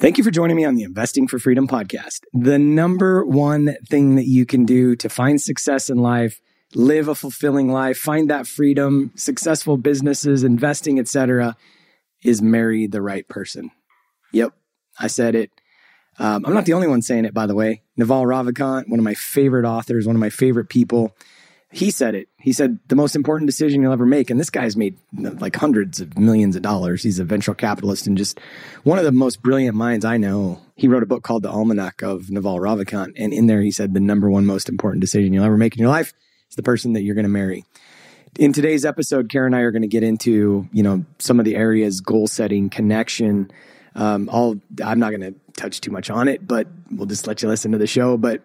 Thank you for joining me on the Investing for Freedom podcast. The number one thing that you can do to find success in life, live a fulfilling life, find that freedom, successful businesses, investing, etc., is marry the right person. Yep, I said it. Um, I'm not the only one saying it, by the way. Naval Ravikant, one of my favorite authors, one of my favorite people he said it. He said the most important decision you'll ever make. And this guy's made like hundreds of millions of dollars. He's a venture capitalist and just one of the most brilliant minds I know. He wrote a book called The Almanac of Naval Ravikant. And in there, he said the number one most important decision you'll ever make in your life is the person that you're going to marry. In today's episode, Kara and I are going to get into, you know, some of the areas, goal setting, connection. Um, all I'm not going to touch too much on it, but we'll just let you listen to the show. But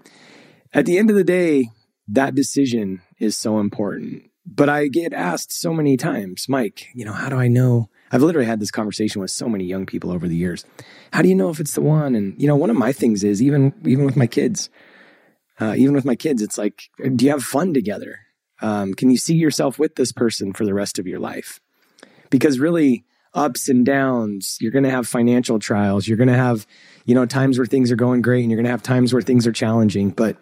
at the end of the day, that decision is so important. But I get asked so many times, Mike, you know, how do I know? I've literally had this conversation with so many young people over the years. How do you know if it's the one? And you know, one of my things is even even with my kids, uh, even with my kids, it's like, do you have fun together? Um, can you see yourself with this person for the rest of your life? Because really, ups and downs, you're going to have financial trials. You're going to have, you know, times where things are going great, and you're going to have times where things are challenging. But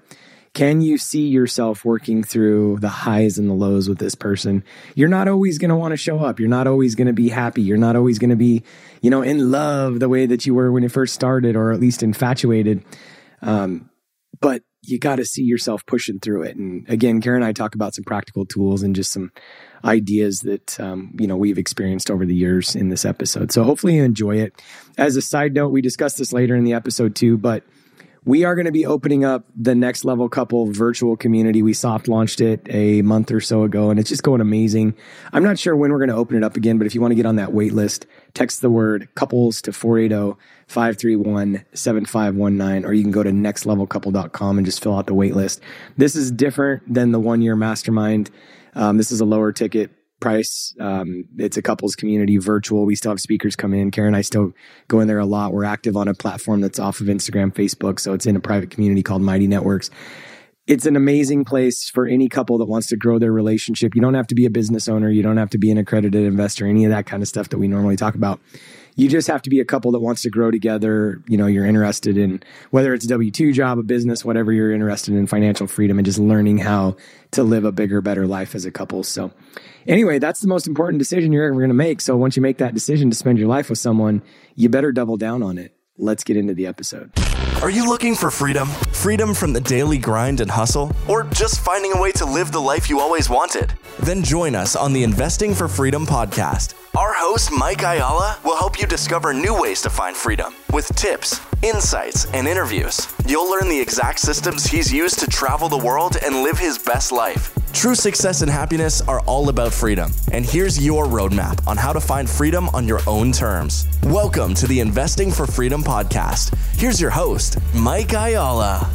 can you see yourself working through the highs and the lows with this person? You're not always going to want to show up. You're not always going to be happy. You're not always going to be, you know, in love the way that you were when you first started, or at least infatuated. Um, but you got to see yourself pushing through it. And again, Kara and I talk about some practical tools and just some ideas that um, you know we've experienced over the years in this episode. So hopefully you enjoy it. As a side note, we discussed this later in the episode too, but we are going to be opening up the next level couple virtual community. We soft launched it a month or so ago and it's just going amazing. I'm not sure when we're going to open it up again, but if you want to get on that wait list, text the word couples to 480 531 7519, or you can go to nextlevelcouple.com and just fill out the wait list. This is different than the one year mastermind. Um, this is a lower ticket price. Um, it's a couples community virtual. We still have speakers come in. Kara and I still go in there a lot. We're active on a platform that's off of Instagram, Facebook. So it's in a private community called Mighty Networks. It's an amazing place for any couple that wants to grow their relationship. You don't have to be a business owner. You don't have to be an accredited investor, any of that kind of stuff that we normally talk about you just have to be a couple that wants to grow together. You know, you're interested in whether it's a W 2 job, a business, whatever you're interested in financial freedom and just learning how to live a bigger, better life as a couple. So, anyway, that's the most important decision you're ever going to make. So, once you make that decision to spend your life with someone, you better double down on it. Let's get into the episode. Are you looking for freedom? Freedom from the daily grind and hustle? Or just finding a way to live the life you always wanted? Then join us on the Investing for Freedom podcast. Our host, Mike Ayala, will help you discover new ways to find freedom with tips, insights, and interviews. You'll learn the exact systems he's used to travel the world and live his best life. True success and happiness are all about freedom. And here's your roadmap on how to find freedom on your own terms. Welcome to the Investing for Freedom podcast. Here's your host, Mike Ayala.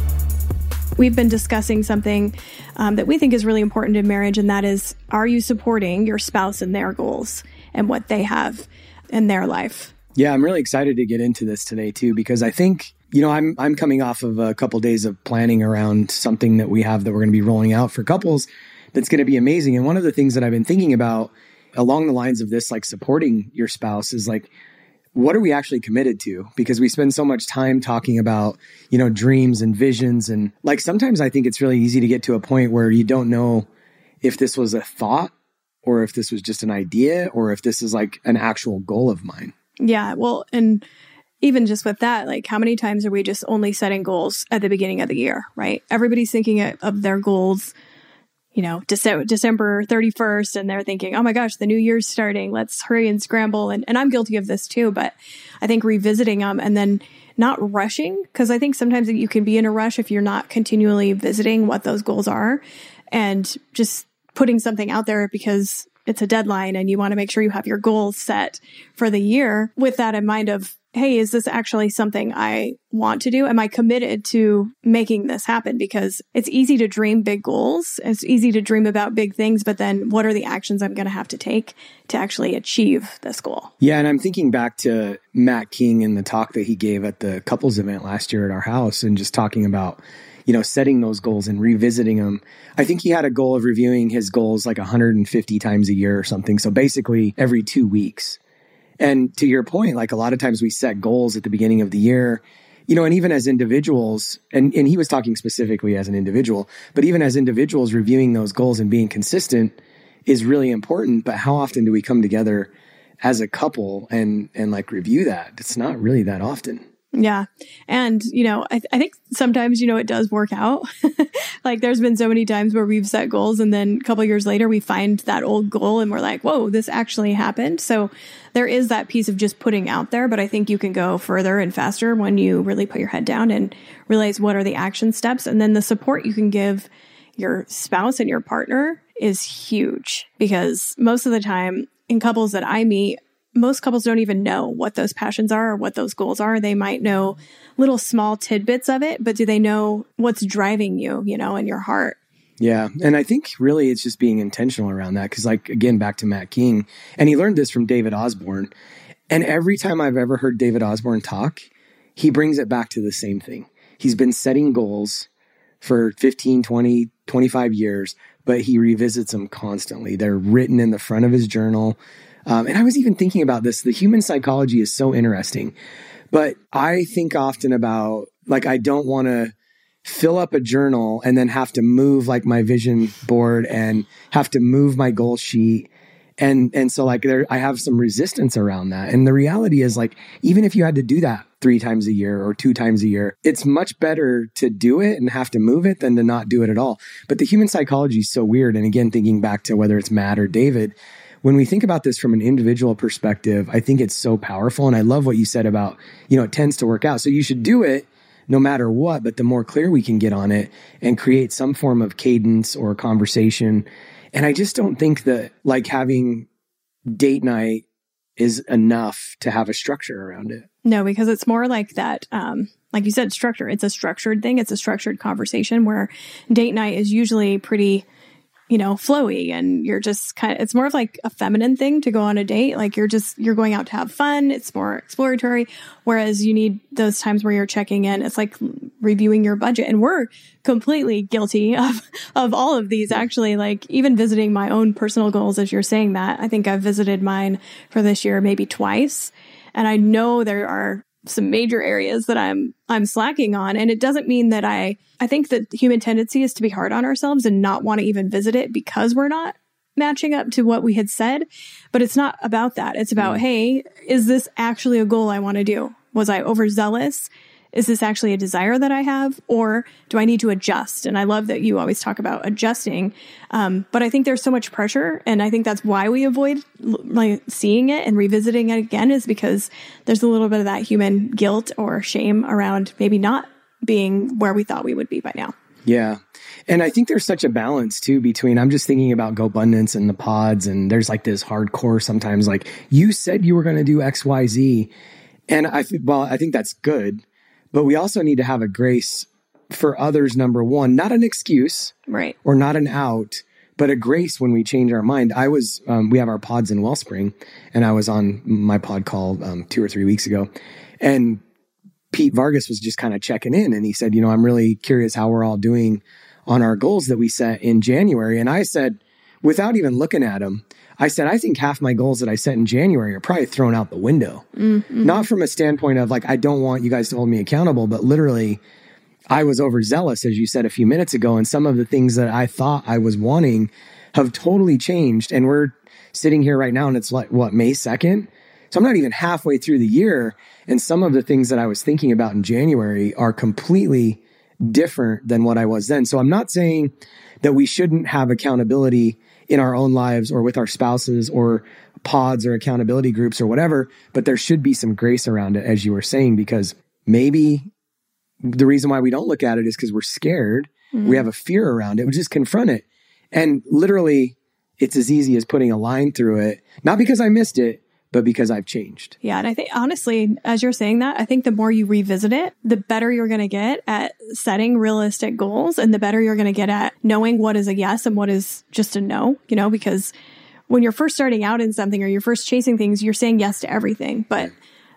We've been discussing something um, that we think is really important in marriage, and that is are you supporting your spouse in their goals? And what they have in their life. Yeah, I'm really excited to get into this today too because I think you know I'm I'm coming off of a couple days of planning around something that we have that we're going to be rolling out for couples that's going to be amazing. And one of the things that I've been thinking about along the lines of this like supporting your spouse is like what are we actually committed to because we spend so much time talking about you know dreams and visions and like sometimes i think it's really easy to get to a point where you don't know if this was a thought or if this was just an idea or if this is like an actual goal of mine. Yeah. Well, and even just with that, like how many times are we just only setting goals at the beginning of the year, right? Everybody's thinking of their goals, you know, Dece- December 31st, and they're thinking, oh my gosh, the new year's starting. Let's hurry and scramble. And, and I'm guilty of this too, but I think revisiting them and then not rushing, because I think sometimes you can be in a rush if you're not continually visiting what those goals are and just putting something out there because it's a deadline and you want to make sure you have your goals set for the year with that in mind of hey is this actually something i want to do? Am i committed to making this happen? Because it's easy to dream big goals. It's easy to dream about big things but then what are the actions i'm going to have to take to actually achieve this goal? Yeah and i'm thinking back to matt king and the talk that he gave at the couples event last year at our house and just talking about you know, setting those goals and revisiting them. I think he had a goal of reviewing his goals like 150 times a year or something. So basically every two weeks. And to your point, like a lot of times we set goals at the beginning of the year, you know, and even as individuals, and, and he was talking specifically as an individual, but even as individuals, reviewing those goals and being consistent is really important. But how often do we come together as a couple and, and like review that? It's not really that often. Yeah. And, you know, I, th- I think sometimes, you know, it does work out. like there's been so many times where we've set goals and then a couple years later we find that old goal and we're like, whoa, this actually happened. So there is that piece of just putting out there, but I think you can go further and faster when you really put your head down and realize what are the action steps. And then the support you can give your spouse and your partner is huge because most of the time in couples that I meet, most couples don't even know what those passions are or what those goals are. They might know little small tidbits of it, but do they know what's driving you, you know, in your heart? Yeah. And I think really it's just being intentional around that. Cause, like, again, back to Matt King, and he learned this from David Osborne. And every time I've ever heard David Osborne talk, he brings it back to the same thing. He's been setting goals for 15, 20, 25 years, but he revisits them constantly. They're written in the front of his journal. Um, and I was even thinking about this. The human psychology is so interesting, but I think often about like, I don't want to fill up a journal and then have to move like my vision board and have to move my goal sheet. And, and so like there, I have some resistance around that. And the reality is like, even if you had to do that three times a year or two times a year, it's much better to do it and have to move it than to not do it at all. But the human psychology is so weird. And again, thinking back to whether it's Matt or David, when we think about this from an individual perspective, I think it's so powerful. And I love what you said about, you know, it tends to work out. So you should do it no matter what, but the more clear we can get on it and create some form of cadence or conversation. And I just don't think that like having date night is enough to have a structure around it. No, because it's more like that. Um, like you said, structure. It's a structured thing. It's a structured conversation where date night is usually pretty you know, flowy and you're just kind of, it's more of like a feminine thing to go on a date. Like you're just, you're going out to have fun. It's more exploratory. Whereas you need those times where you're checking in. It's like reviewing your budget. And we're completely guilty of, of all of these actually. Like even visiting my own personal goals as you're saying that. I think I've visited mine for this year maybe twice. And I know there are some major areas that I'm I'm slacking on. And it doesn't mean that I I think that human tendency is to be hard on ourselves and not want to even visit it because we're not matching up to what we had said. But it's not about that. It's about mm. hey is this actually a goal I want to do? Was I overzealous is this actually a desire that I have, or do I need to adjust? And I love that you always talk about adjusting. Um, but I think there's so much pressure, and I think that's why we avoid like seeing it and revisiting it again, is because there's a little bit of that human guilt or shame around maybe not being where we thought we would be by now. Yeah. And I think there's such a balance too between I'm just thinking about GoBundance and the pods and there's like this hardcore sometimes like you said you were going to do XYZ and I well I think that's good but we also need to have a grace for others, number one, not an excuse. Right. Or not an out, but a grace when we change our mind. I was, um, we have our pods in Wellspring, and I was on my pod call um, two or three weeks ago. And Pete Vargas was just kind of checking in, and he said, You know, I'm really curious how we're all doing on our goals that we set in January. And I said, without even looking at him, I said, I think half my goals that I set in January are probably thrown out the window. Mm-hmm. Not from a standpoint of like, I don't want you guys to hold me accountable, but literally, I was overzealous, as you said a few minutes ago. And some of the things that I thought I was wanting have totally changed. And we're sitting here right now and it's like, what, May 2nd? So I'm not even halfway through the year. And some of the things that I was thinking about in January are completely different than what I was then. So I'm not saying that we shouldn't have accountability in our own lives or with our spouses or pods or accountability groups or whatever, but there should be some grace around it, as you were saying, because maybe the reason why we don't look at it is because we're scared. Mm-hmm. We have a fear around it. We just confront it. And literally, it's as easy as putting a line through it, not because I missed it, but because I've changed. Yeah. And I think honestly, as you're saying that, I think the more you revisit it, the better you're going to get at setting realistic goals and the better you're going to get at knowing what is a yes and what is just a no, you know, because when you're first starting out in something or you're first chasing things, you're saying yes to everything. But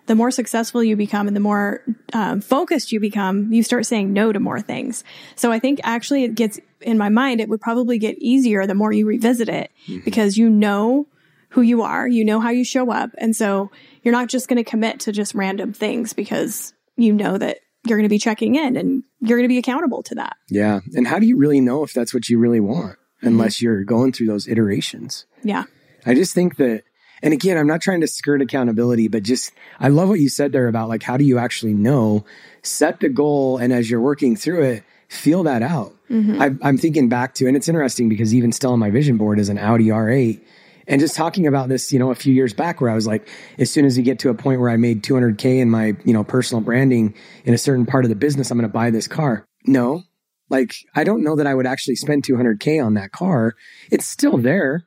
the more successful you become and the more um, focused you become, you start saying no to more things. So I think actually it gets in my mind, it would probably get easier the more you revisit it mm-hmm. because you know who you are, you know how you show up. And so you're not just going to commit to just random things because you know that you're going to be checking in and you're going to be accountable to that. Yeah. And how do you really know if that's what you really want unless mm-hmm. you're going through those iterations? Yeah. I just think that, and again, I'm not trying to skirt accountability, but just, I love what you said there about like, how do you actually know? Set the goal. And as you're working through it, feel that out. Mm-hmm. I, I'm thinking back to, and it's interesting because even still on my vision board is an Audi R8 and just talking about this, you know, a few years back where I was like, as soon as you get to a point where I made 200K in my, you know, personal branding in a certain part of the business, I'm going to buy this car. No, like, I don't know that I would actually spend 200K on that car. It's still there,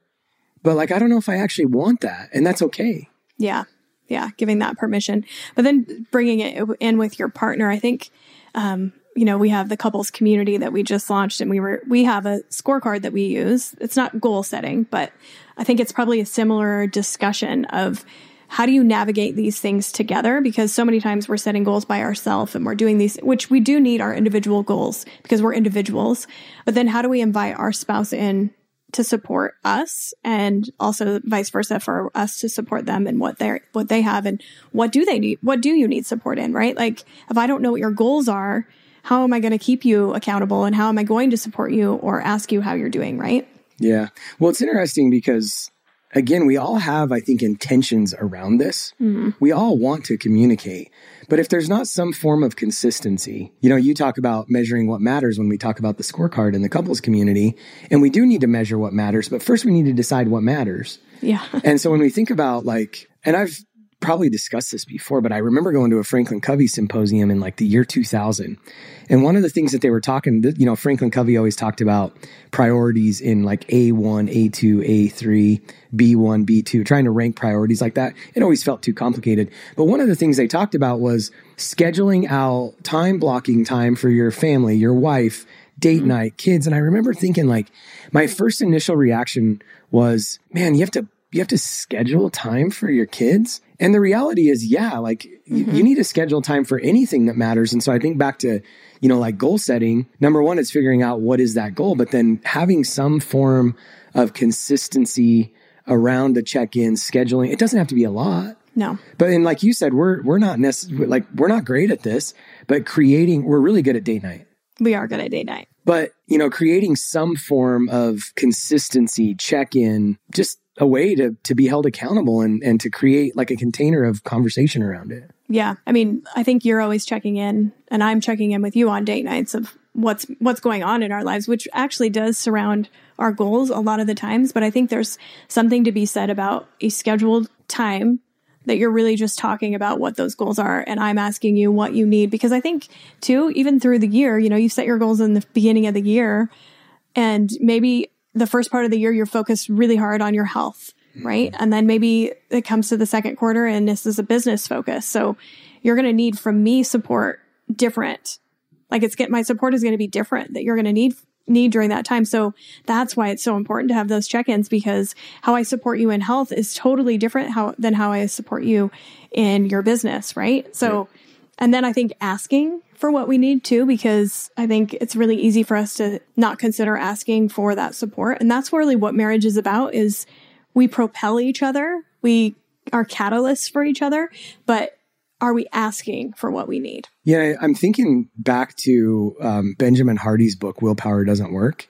but like, I don't know if I actually want that. And that's okay. Yeah. Yeah. Giving that permission. But then bringing it in with your partner, I think, um, you know, we have the couples community that we just launched and we were, we have a scorecard that we use. It's not goal setting, but I think it's probably a similar discussion of how do you navigate these things together? Because so many times we're setting goals by ourselves and we're doing these, which we do need our individual goals because we're individuals. But then how do we invite our spouse in to support us and also vice versa for us to support them and what they're, what they have and what do they need? What do you need support in, right? Like if I don't know what your goals are, how am I going to keep you accountable and how am I going to support you or ask you how you're doing, right? Yeah. Well, it's interesting because again, we all have, I think, intentions around this. Mm-hmm. We all want to communicate. But if there's not some form of consistency, you know, you talk about measuring what matters when we talk about the scorecard in the couples community, and we do need to measure what matters, but first we need to decide what matters. Yeah. and so when we think about like, and I've probably discussed this before, but I remember going to a Franklin Covey symposium in like the year 2000. And one of the things that they were talking, you know, Franklin Covey always talked about priorities in like A1, A2, A3, B1, B2, trying to rank priorities like that. It always felt too complicated. But one of the things they talked about was scheduling out time blocking time for your family, your wife, date mm-hmm. night, kids. And I remember thinking like my first initial reaction was, man, you have to you have to schedule time for your kids. And the reality is, yeah, like mm-hmm. you, you need to schedule time for anything that matters. And so I think back to, you know, like goal setting. Number one is figuring out what is that goal, but then having some form of consistency around the check-in scheduling. It doesn't have to be a lot. No. But and like you said, we're we're not necessarily like we're not great at this, but creating we're really good at date night. We are good at date night. But, you know, creating some form of consistency, check-in, just a way to to be held accountable and and to create like a container of conversation around it. Yeah. I mean, I think you're always checking in and I'm checking in with you on date nights of what's what's going on in our lives, which actually does surround our goals a lot of the times, but I think there's something to be said about a scheduled time that you're really just talking about what those goals are and I'm asking you what you need because I think too even through the year, you know, you set your goals in the beginning of the year and maybe the first part of the year, you're focused really hard on your health, right? Mm-hmm. And then maybe it comes to the second quarter and this is a business focus. So you're going to need from me support different. Like it's get my support is going to be different that you're going to need need during that time. So that's why it's so important to have those check-ins because how I support you in health is totally different how than how I support you in your business, right? So yeah. and then I think asking for what we need too, because I think it's really easy for us to not consider asking for that support. And that's really what marriage is about is we propel each other. We are catalysts for each other, but are we asking for what we need? Yeah, I'm thinking back to um, Benjamin Hardy's book, Willpower Doesn't Work,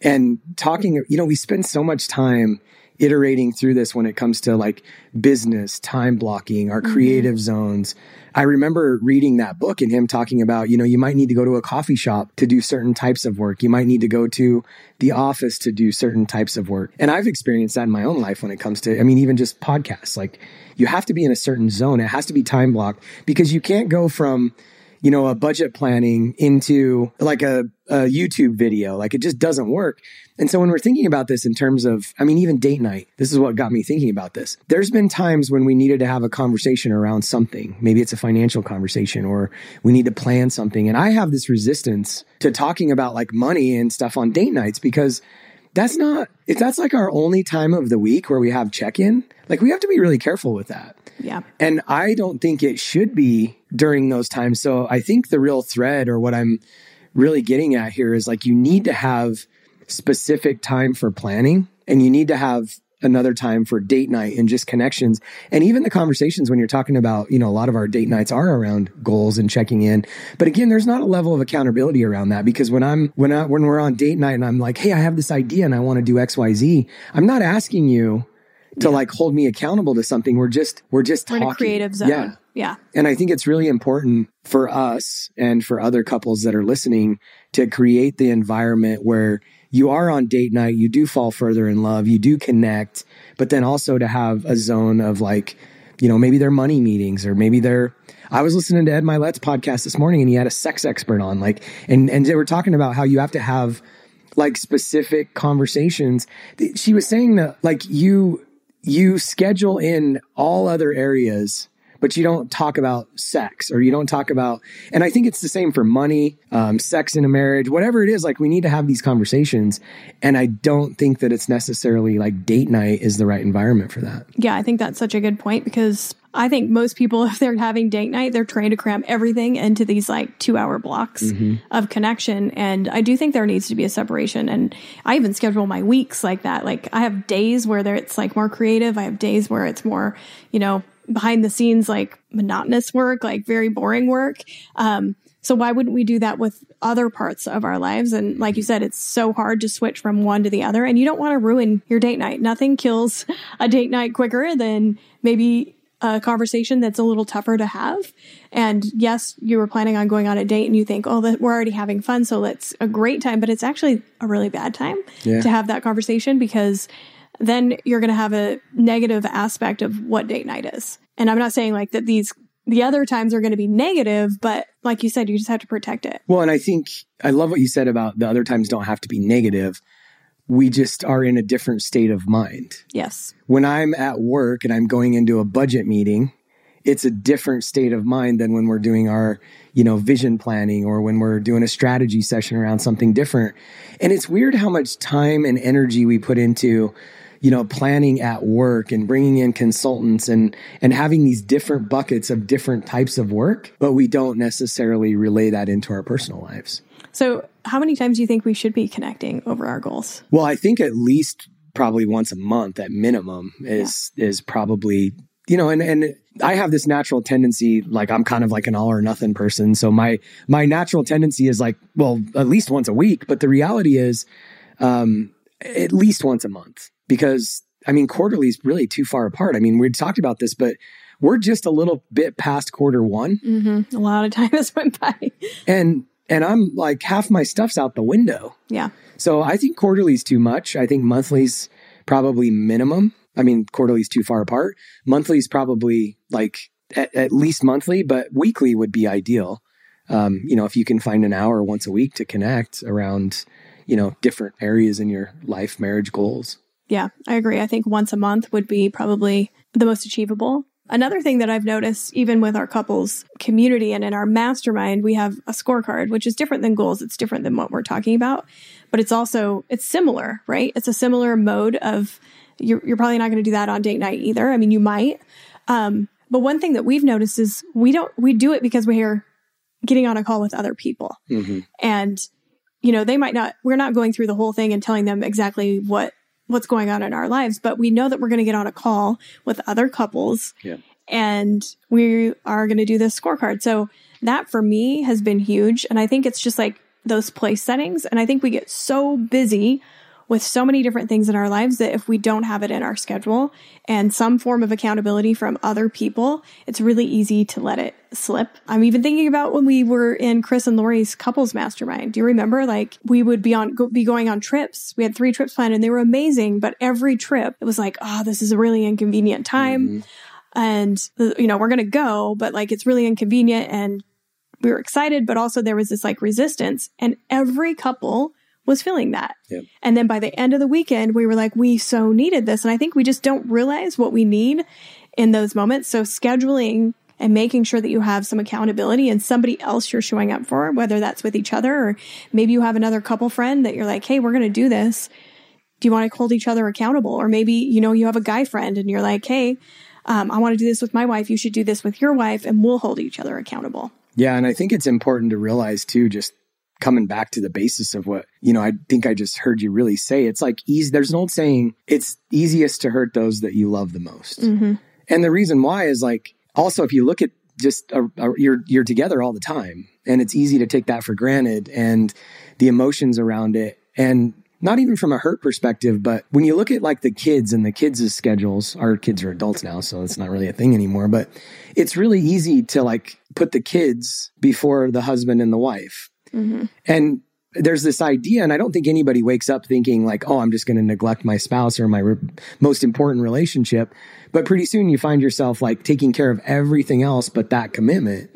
and talking, you know, we spend so much time iterating through this when it comes to like business, time blocking, our mm-hmm. creative zones. I remember reading that book and him talking about, you know, you might need to go to a coffee shop to do certain types of work. You might need to go to the office to do certain types of work. And I've experienced that in my own life when it comes to, I mean, even just podcasts. Like you have to be in a certain zone. It has to be time blocked because you can't go from, you know, a budget planning into like a, a YouTube video. Like it just doesn't work. And so when we're thinking about this in terms of, I mean, even date night, this is what got me thinking about this. There's been times when we needed to have a conversation around something. Maybe it's a financial conversation or we need to plan something. And I have this resistance to talking about like money and stuff on date nights because that's not, if that's like our only time of the week where we have check in, like we have to be really careful with that. Yeah. And I don't think it should be during those times. So I think the real thread or what I'm really getting at here is like you need to have specific time for planning and you need to have another time for date night and just connections. And even the conversations when you're talking about you know a lot of our date nights are around goals and checking in. But again there's not a level of accountability around that because when i'm when i when we're on date night and i'm like hey i have this idea and i want to do xyz i'm not asking you to like hold me accountable to something. We're just we're just We're in talking. a creative zone. yeah. Yeah. and I think it's really important for us and for other couples that are listening to create the environment where you are on date night, you do fall further in love, you do connect, but then also to have a zone of like, you know, maybe they're money meetings or maybe they're I was listening to Ed Mylett's podcast this morning and he had a sex expert on like and and they were talking about how you have to have like specific conversations. She was saying that like you you schedule in all other areas but you don't talk about sex or you don't talk about and i think it's the same for money um, sex in a marriage whatever it is like we need to have these conversations and i don't think that it's necessarily like date night is the right environment for that Yeah, I think that's such a good point because I think most people, if they're having date night, they're trying to cram everything into these like two hour blocks of connection. And I do think there needs to be a separation. And I even schedule my weeks like that. Like I have days where there it's like more creative. I have days where it's more, you know, behind the scenes, like monotonous work, like very boring work. Um, so why wouldn't we do that with other parts of our lives? And like you said, it's so hard to switch from one to the other and you don't want to ruin your date night. Nothing kills a date night quicker than maybe a conversation that's a little tougher to have. And yes, you were planning on going on a date and you think, oh, that we're already having fun. So it's a great time, but it's actually a really bad time Yeah. to have that conversation because then you're going to have a negative aspect of what date night is. And I'm not saying like that these, the other times are going to be negative, but like you said, you just have to protect it. well and i think i love what you said about the other times don't have to be negative we just are in a different state of mind Yes. when I'm at work and I'm going into a budget meeting, it's a different state of mind than when we're doing our, you know, vision planning or when we're doing a strategy session around something different. And it's weird how much time and energy we put into, you know, planning at work and bringing in consultants and and having these different buckets of different types of work, but we don't necessarily relay that into our personal lives. So how many times do you think we should be connecting over our goals? Well, I think at least probably once a month at minimum is is probably you know, and and I have this natural tendency, like I'm kind of like an all or nothing person. So my my natural tendency is like, well, at least once a week. But the reality is, um, at least once a month because I mean, quarterly is really too far apart. I mean, we talked about this, but we're just a little bit past quarter one, Mm-hmm. A lot of time has went by. and and I'm like half my stuff's out the window. yeah. So I think quarterly's too much. I think monthly's probably minimum. I mean, quarterly's too far apart. Monthly's probably like at, at least monthly, but weekly would be ideal. Um, you know, if you can find an hour once a week to connect around, you know, different areas in your life, marriage goals. Yeah, I agree. I think once a month would be probably the most achievable. Another thing that I've noticed, even with our couples community and in our mastermind, we have a scorecard, which is different than goals. It's different than what we're talking about, but it's also, it's similar, right? It's a similar mode of, you're, you're probably not going to do that on date night either. I mean, you might. Um, but one thing that we've noticed is we don't, we do it because we're getting on a call with other people Mm-hmm. and you know they might not we're not going through the whole thing and telling them exactly what what's going on in our lives but we know that we're going to get on a call with other couples Yeah. and we are going to do this scorecard so that for me has been huge and i think it's just like those place settings and i think we get so busy with so many different things in our lives that if we don't have it in our schedule and some form of accountability from other people, it's really easy to let it slip. I'm even thinking about when we were in Chris and Lori's couples mastermind. Do you remember? Like we would be on, go, be going on trips. We had three trips planned and they were amazing, but every trip it was like, oh, this is a really inconvenient time. Mm-hmm. And, uh, you know, we're going to go, but like it's really inconvenient and we were excited, but also there was this like resistance and every couple was feeling that. Yep. And then by the end of the weekend, we were like, we so needed this. And I think we just don't realize what we need in those moments. So scheduling and making sure that you have some accountability and somebody else you're showing up for, whether that's with each other or maybe you have another couple friend that you're like, Hey, we're going to do this. Do you want to hold each other accountable? Or maybe, you know, you have a guy friend and you're like, Hey, um, I want to do this with my wife. You should do this with your wife and we'll hold each other accountable. Yeah. And I think it's important to realize too, just coming back to the basis of what, you know, I think I just heard you really say. It's like easy. There's an old saying, it's easiest to hurt those that you love the most. Mm-hmm. And the reason why is like, also, if you look at just a, a, you're you're together all the time, and it's easy to take that for granted, and the emotions around it, and not even from a hurt perspective, but when you look at like the kids and the kids' schedules, our kids are adults now, so it's not really a thing anymore, but it's really easy to like put the kids before the husband and the wife. Mm-hmm. And there's this idea, and I don't think anybody wakes up thinking like, "Oh, I'm just going to neglect my spouse or my re- most important relationship." But pretty soon you find yourself like taking care of everything else but that commitment.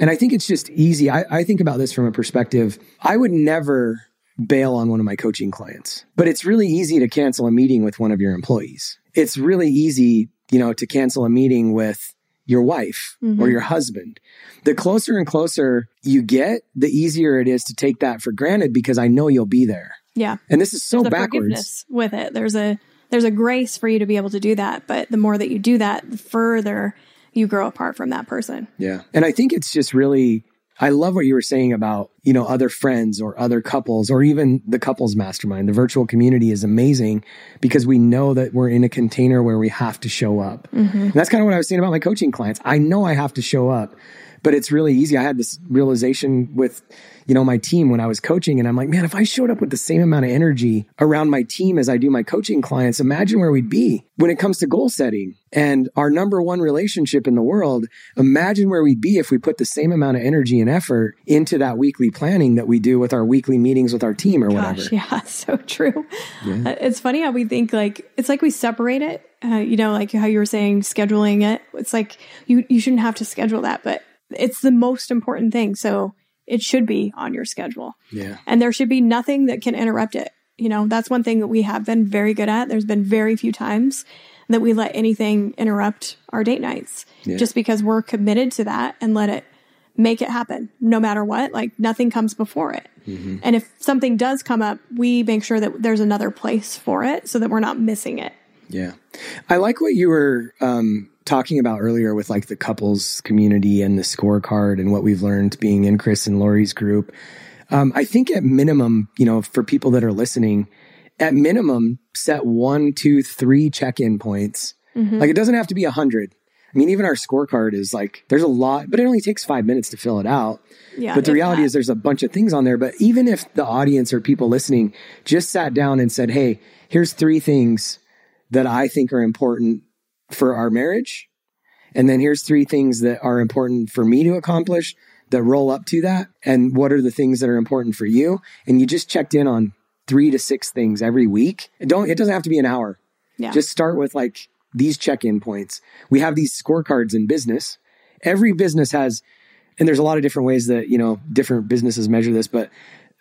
And I think it's just easy. I, I think about this from a perspective. I would never bail on one of my coaching clients, but it's really easy to cancel a meeting with one of your employees. It's really easy, you know, to cancel a meeting with your wife or mm-hmm. your husband. The closer and closer you get, the easier it is to take that for granted because I know you'll be there. Yeah. And this is so the backwards. with it. There's a there's a grace for you to be able to do that, but the more that you do that, the further you grow apart from that person. Yeah. And I think it's just really, I love what you were saying about, you know, other friends or other couples or even the couples mastermind. The virtual community is amazing because we know that we're in a container where we have to show up. Mm-hmm. And that's kind of what I was saying about my coaching clients. I know I have to show up, but it's really easy. I had this realization with, you know, my team when I was coaching and I'm like, man, if I showed up with the same amount of energy around my team as I do my coaching clients, imagine where we'd be when it comes to goal setting and our number one relationship in the world. Imagine where we'd be if we put the same amount of energy and effort into that weekly planning that we do with our weekly meetings with our team or whatever. Gosh, yeah, so true. Uh, It's funny how we think like it's like we separate it. Uh, you know, like how you were saying, scheduling it. It's like you you shouldn't have to schedule that, but it's the most important thing. So it should be on your schedule, Yeah. and there should be nothing that can interrupt it. You know, that's one thing that we have been very good at. There's been very few times that we let anything interrupt our date nights, Yeah. just because we're committed to that and let it make it happen no matter what. Like nothing comes before it. Mm-hmm. And if something does come up, we make sure that there's another place for it so that we're not missing it. Yeah. I like what you were um, talking about earlier with like the couples community and the scorecard and what we've learned being in Chris and Lori's group. Um, I think at minimum, you know, for people that are listening, at minimum, set one, two, three check in points. Like it doesn't have to be a hundred. I mean, even our scorecard is like, there's a lot, but it only takes five minutes to fill it out. Yeah. But the reality that. is there's a bunch of things on there. But even if the audience or people listening just sat down and said, Hey, here's three things that I think are important for our marriage. And then here's three things that are important for me to accomplish that roll up to that. And what are the things that are important for you? And you just checked in on three to six things every week. It don't, it doesn't have to be an hour. yeah. Just start with like these check in points. We have these scorecards in business. Every business has, and there's a lot of different ways that, you know, different businesses measure this, but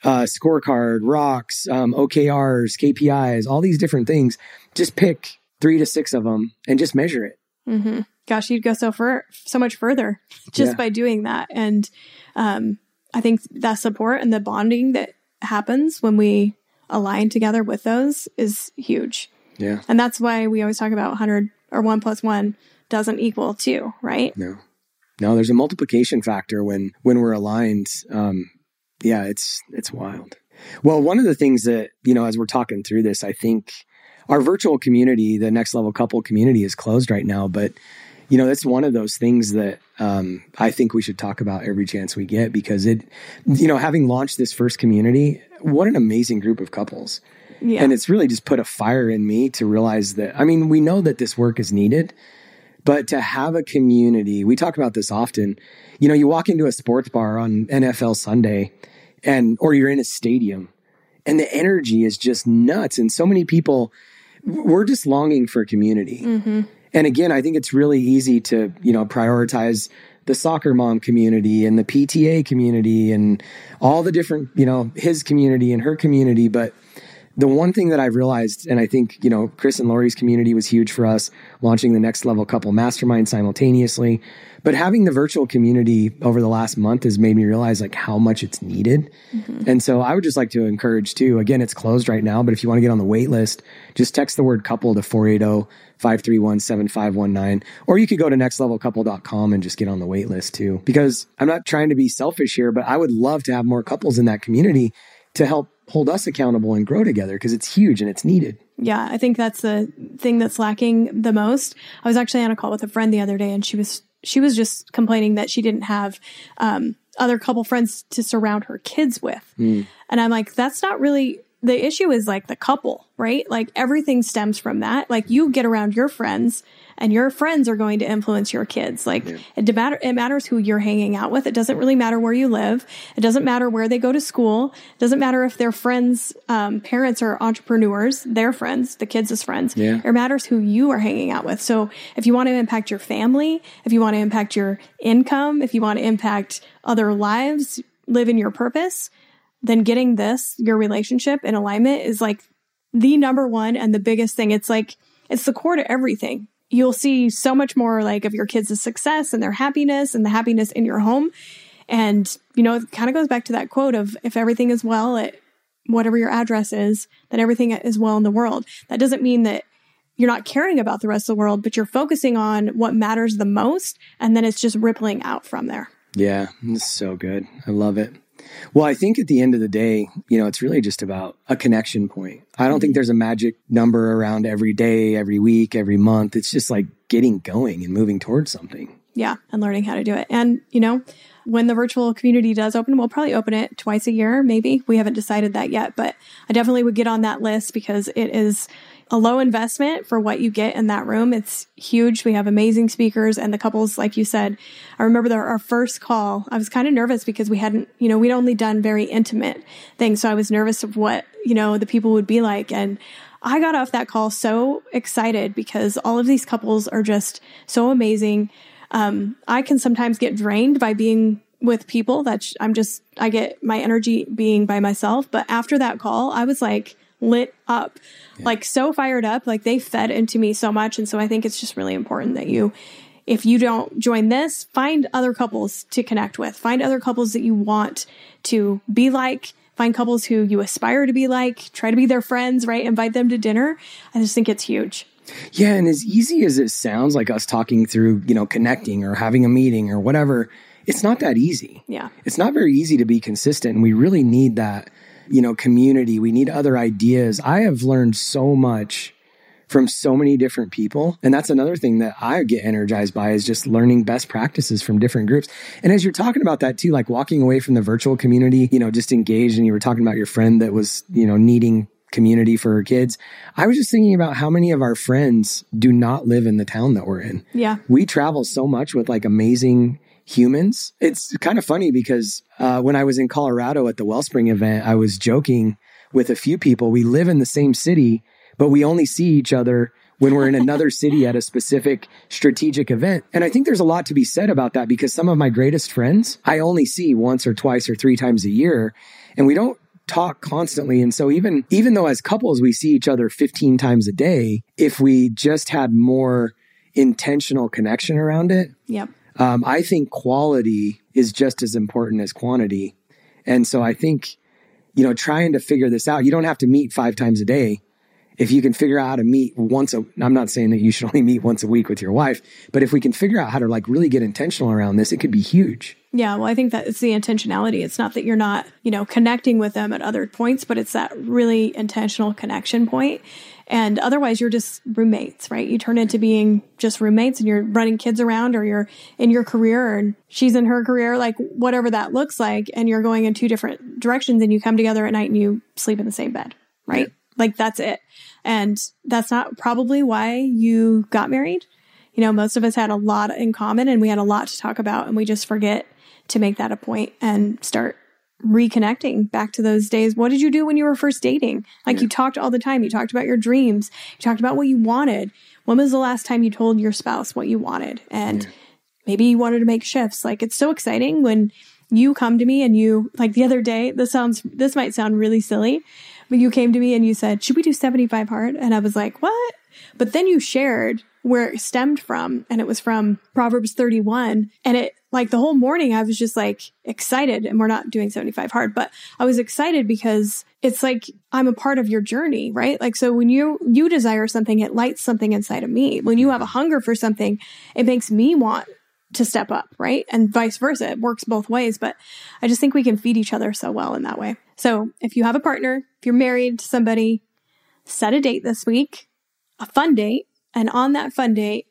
uh, scorecard, rocks, um, OKRs, KPIs, all these different things. Just pick three to six of them and just measure it. hmm Gosh, you'd go so far, so much further just Yeah. by doing that. And um, I think that support and the bonding that happens when we align together with those is huge. Yeah. And that's why we always talk about 100 or one plus one doesn't equal two, right? No, no, there's a multiplication factor when, when we're aligned. Um, yeah, it's, it's wild. Well, one of the things that, you know, as we're talking through this, I think our virtual community, the next level couple community is closed right now, but you know, that's one of those things that um, I think we should talk about every chance we get because it, you know, having launched this first community, what an amazing group of couples. Yeah. And it's really just put a fire in me to realize that, I mean, we know that this work is needed, but to have a community, we talk about this often. You know, you walk into a sports bar on NFL Sunday and, or you're in a stadium and the energy is just nuts. And so many people, we're just longing for community. Mm-hmm. And again, I think it's really easy to, you know, prioritize the soccer mom community and the PTA community and all the different, you know, his community and her community. But the one thing that I've realized, and I think, you know, Chris and Lori's community was huge for us launching the next level couple mastermind simultaneously. But having the virtual community over the last month has made me realize like how much it's needed. Mm-hmm. And so I would just like to encourage too, again, it's closed right now, but if you want to get on the wait list, just text the word couple to 480 531 7519. Or you could go to nextlevelcouple.com and just get on the wait list too. Because I'm not trying to be selfish here, but I would love to have more couples in that community to help hold us accountable and grow together because it's huge and it's needed. Yeah, I think that's the thing that's lacking the most. I was actually on a call with a friend the other day and she was she was just complaining that she didn't have um, other couple friends to surround her kids with. Mm. And I'm like, that's not really the issue is like the couple, right? Like everything stems from that. Like you get around your friends and your friends are going to influence your kids. Like yeah. it, matter, it matters who you're hanging out with. It doesn't really matter where you live. It doesn't matter where they go to school. It doesn't matter if their friends, um, parents are entrepreneurs, their friends, the kids' friends. Yeah. It matters who you are hanging out with. So if you want to impact your family, if you want to impact your income, if you want to impact other lives, live in your purpose, then getting this, your relationship in alignment is like the number one and the biggest thing. It's like, it's the core to everything. You'll see so much more like of your kids' success and their happiness and the happiness in your home. And, you know, it kind of goes back to that quote of if everything is well at whatever your address is, then everything is well in the world. That doesn't mean that you're not caring about the rest of the world, but you're focusing on what matters the most. And then it's just rippling out from there. Yeah, it's so good. I love it. Well, I think at the end of the day, you know, it's really just about a connection point. I don't think mm-hmm. there's a magic number around every day, every week, every month. It's just like getting going and moving towards something. Yeah, and learning how to do it. And, you know, when the virtual community does open, we'll probably open it twice a year, maybe. We haven't decided that yet, but I definitely would get on that list because it is a low investment for what you get in that room. It's huge. We have amazing speakers and the couples, like you said, I remember the, our first call, I was kind of nervous because we hadn't, you know, we'd only done very intimate things. So I was nervous of what, you know, the people would be like. And I got off that call so excited because all of these couples are just so amazing. Um, I can sometimes get drained by being with people that I'm just, I get my energy being by myself. But after that call, I was like, lit up, yeah. like so fired up. Like they fed into me so much. And so I think it's just really important that you, if you don't join this, find other couples to connect with, find other couples that you want to be like, find couples who you aspire to be like, try to be their friends, right? Invite them to dinner. I just think it's huge. Yeah, and as easy as it sounds like us talking through, you know, connecting or having a meeting or whatever, it's not that easy. Yeah. It's not very easy to be consistent and we really need that you know, community. We need other ideas. I have learned so much from so many different people. And that's another thing that I get energized by is just learning best practices from different groups. And as you're talking about that too, like walking away from the virtual community, you know, just engaged and you were talking about your friend that was, you know, needing community for her kids. I was just thinking about how many of our friends do not live in the town that we're in. Yeah. We travel so much with like amazing humans. It's kind of funny because uh, when I was in Colorado at the Wellspring event, I was joking with a few people. We live in the same city, but we only see each other when we're in another city at a specific strategic event. And I think there's a lot to be said about that because some of my greatest friends I only see once or twice or three times a year, and we don't talk constantly. And so even even though as couples we see each other 15 times a day, if we just had more intentional connection around it, yep. Um, I think quality is just as important as quantity. And so I think, you know, trying to figure this out, you don't have to meet five times a day. If you can figure out how to meet once a, I'm not saying that you should only meet once a week with your wife, but if we can figure out how to like really get intentional around this, it could be huge. Yeah, well, I think that it's the intentionality. It's not that you're not, you know, connecting with them at other points, but it's that really intentional connection point. And otherwise, you're just roommates, right? You turn into being just roommates and you're running kids around or you're in your career and she's in her career, like whatever that looks like. And you're going in two different directions and you come together at night and you sleep in the same bed, right? Yeah. Like that's it. And that's not probably why you got married. You know, most of us had a lot in common and we had a lot to talk about and we just forget to make that a point and start reconnecting back to those days. What did you do when you were first dating? Like yeah. you talked all the time. You talked about your dreams. You talked about what you wanted. When was the last time you told your spouse what you wanted? And yeah. maybe you wanted to make shifts. Like it's so exciting when you come to me and you like the other day, this sounds this might sound really silly, but you came to me and you said, Should we do 75 hard? And I was like, What? But then you shared where it stemmed from, and it was from Proverbs 31. And it, like, the whole morning, I was just like excited. And we're not doing 75 hard, but I was excited because it's like I'm a part of your journey, right? Like, so when you, you desire something, it lights something inside of me. When you have a hunger for something, it makes me want to step up, right? And vice versa. It works both ways, but I just think we can feed each other so well in that way. So if you have a partner, if you're married to somebody, set a date this week, a fun date. And on that fun date,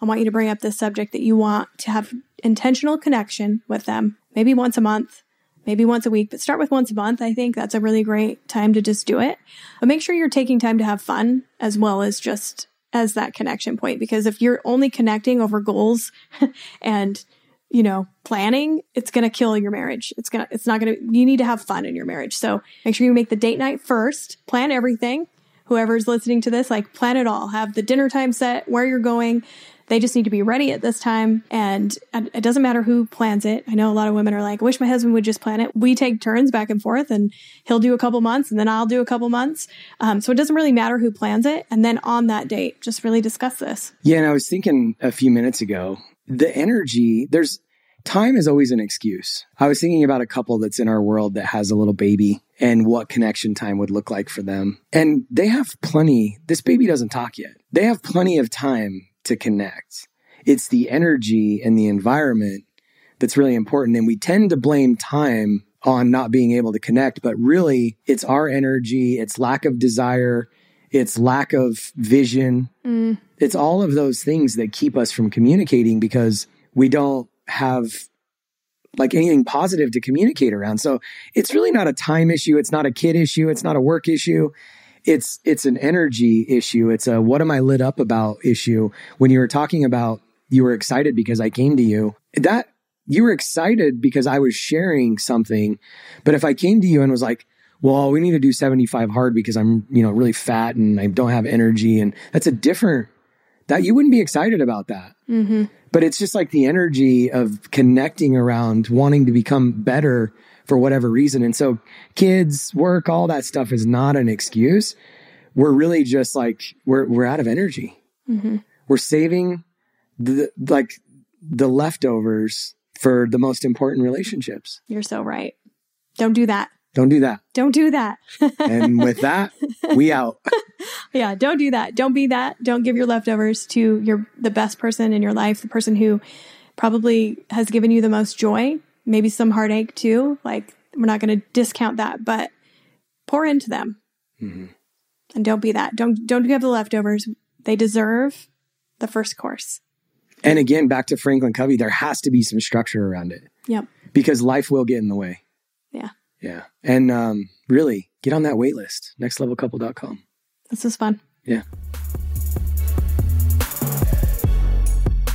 I want you to bring up this subject that you want to have intentional connection with them, maybe once a month, maybe once a week, but start with once a month. I think that's a really great time to just do it. But make sure you're taking time to have fun as well as just as that connection point because if you're only connecting over goals and you know planning it's going to kill your marriage. It's going to it's not going to you need to have fun in your marriage. So make sure you make the date night first. Plan everything. Whoever's listening to this like plan it all. Have the dinner time set where you're going they just need to be ready at this time. And it doesn't matter who plans it. I know a lot of women are like, I wish my husband would just plan it. We take turns back and forth and he'll do a couple months and then I'll do a couple months. Um, so it doesn't really matter who plans it. And then on that date, just really discuss this. Yeah. And I was thinking a few minutes ago, the energy, there's, time is always an excuse. I was thinking about a couple that's in our world that has a little baby and what connection time would look like for them. And they have plenty, this baby doesn't talk yet. They have plenty of time to connect. It's the energy and the environment that's really important. And we tend to blame time on not being able to connect, but really it's our energy, it's lack of desire, it's lack of vision. Mm. It's all of those things that keep us from communicating because we don't have like anything positive to communicate around. So it's really not a time issue. It's not a kid issue. It's not a work issue it's it's an energy issue. It's a what am I lit up about issue. When you were talking about you were excited because I came to you, that you were excited because I was sharing something. But if I came to you and was like, well, we need to do 75 hard because I'm, you know, really fat and I don't have energy. And that's a different, that you wouldn't be excited about that. Mm-hmm. But it's just like the energy of connecting around wanting to become better for whatever reason. And so kids, work, all that stuff is not an excuse. We're really just like, we're, we're out of energy. Mm-hmm. We're saving the, like the leftovers for the most important relationships. You're so right. Don't do that. Don't do that. Don't do that. and with that, we out. yeah, don't do that. Don't be that. Don't give your leftovers to your the best person in your life, the person who probably has given you the most joy maybe some heartache too. Like we're not going to discount that, but pour into them. Mm-hmm. And don't be that. Don't don't give the leftovers. They deserve the first course. And again, back to Franklin Covey, there has to be some structure around it. Yep. Because life will get in the way. Yeah. Yeah. And um, really get on that wait list, nextlevelcouple.com. This is fun. Yeah.